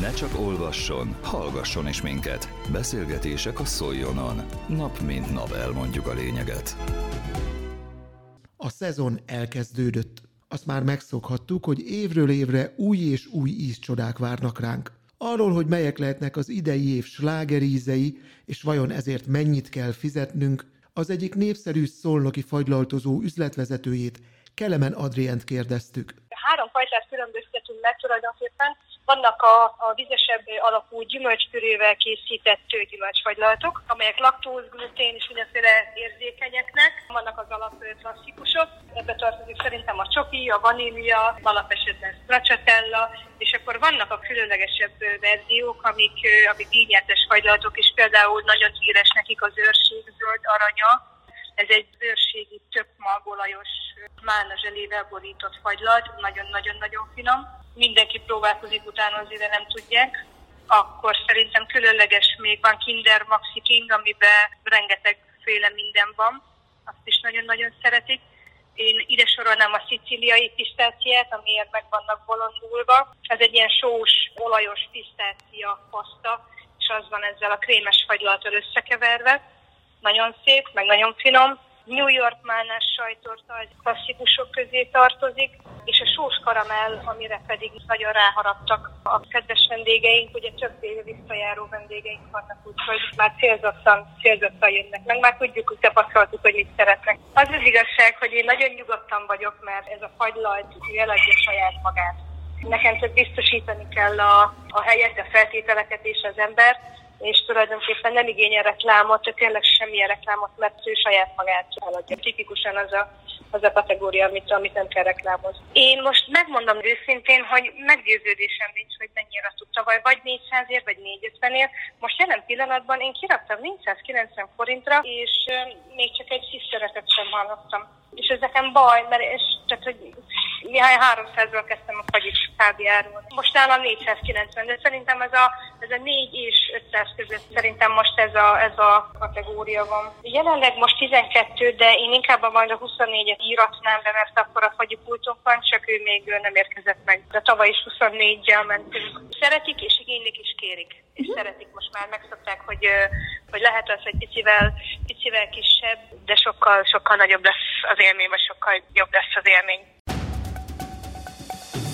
Ne csak olvasson, hallgasson is minket. Beszélgetések a Szoljonon. Nap mint nap elmondjuk a lényeget. A szezon elkezdődött. Azt már megszokhattuk, hogy évről évre új és új ízcsodák várnak ránk. Arról, hogy melyek lehetnek az idei év slágerízei, és vajon ezért mennyit kell fizetnünk, az egyik népszerű szolnoki fagylaltozó üzletvezetőjét, Kelemen Adriánt kérdeztük. Három fajtát különböztetünk meg tulajdonképpen. Vannak a, a vizesebb alapú gyümölcspürével készített gyümölcsfagylaltok, amelyek laktóz, glutén és mindenféle érzékenyeknek. Vannak az alap klasszikusok, ebbe tartozik szerintem a csoki, a vanília, alapesetben stracciatella, és akkor vannak a különlegesebb verziók, amik, amik díjnyertes fagylaltok, és például nagyon híres nekik az őrség zöld aranya, ez egy őrségi több magolajos málna zselével borított fagylalt, nagyon-nagyon-nagyon finom. Mindenki próbálkozik utána, azért nem tudják. Akkor szerintem különleges még van Kinder Maxi King, amiben rengeteg féle minden van. Azt is nagyon-nagyon szeretik. Én ide sorolnám a szicíliai pisztáciát, amiért meg vannak bolondulva. Ez egy ilyen sós, olajos pisztácia paszta, és az van ezzel a krémes fagylaltól összekeverve. Nagyon szép, meg nagyon finom. New York málnás sajtorta egy klasszikusok közé tartozik, és a sós karamell, amire pedig nagyon ráharaptak a kedves vendégeink, ugye több éve visszajáró vendégeink vannak, úgyhogy már célzottan, célzottan jönnek meg, már tudjuk, hogy tapasztaltuk, hogy mit szeretnek. Az az igazság, hogy én nagyon nyugodtan vagyok, mert ez a fagylalt jelenleg saját magát. Nekem csak biztosítani kell a, a helyet, a feltételeket és az embert, és tulajdonképpen nem igényel reklámot, csak tényleg semmilyen reklámot, mert ő saját magát eladja. Tipikusan az a, az a kategória, amit, amit nem kell reklámozni. Én most megmondom őszintén, hogy meggyőződésem nincs, hogy mennyire tud tavaly, vagy 400 vagy 450 Most jelen pillanatban én kiraktam 490 forintra, és még csak egy sziszteretet sem hallottam. És ez nekem baj, mert és, tehát, hogy néhány 300-ról kezdtem a fagyis káviáról. Most nálam 490, de szerintem ez a, ez a 4 és 500 között szerintem most ez a, ez a kategória van. Jelenleg most 12, de én inkább majd a 24-et íratnám be, mert akkor a fagyipultunk van, csak ő még nem érkezett meg. De tavaly is 24-jel mentünk. Szeretik és igénylik és kérik. És uh-huh. szeretik most már, megszokták, hogy, hogy lehet az egy picivel, picivel kisebb, de sokkal, sokkal nagyobb lesz az élmény, vagy sokkal jobb lesz az élmény.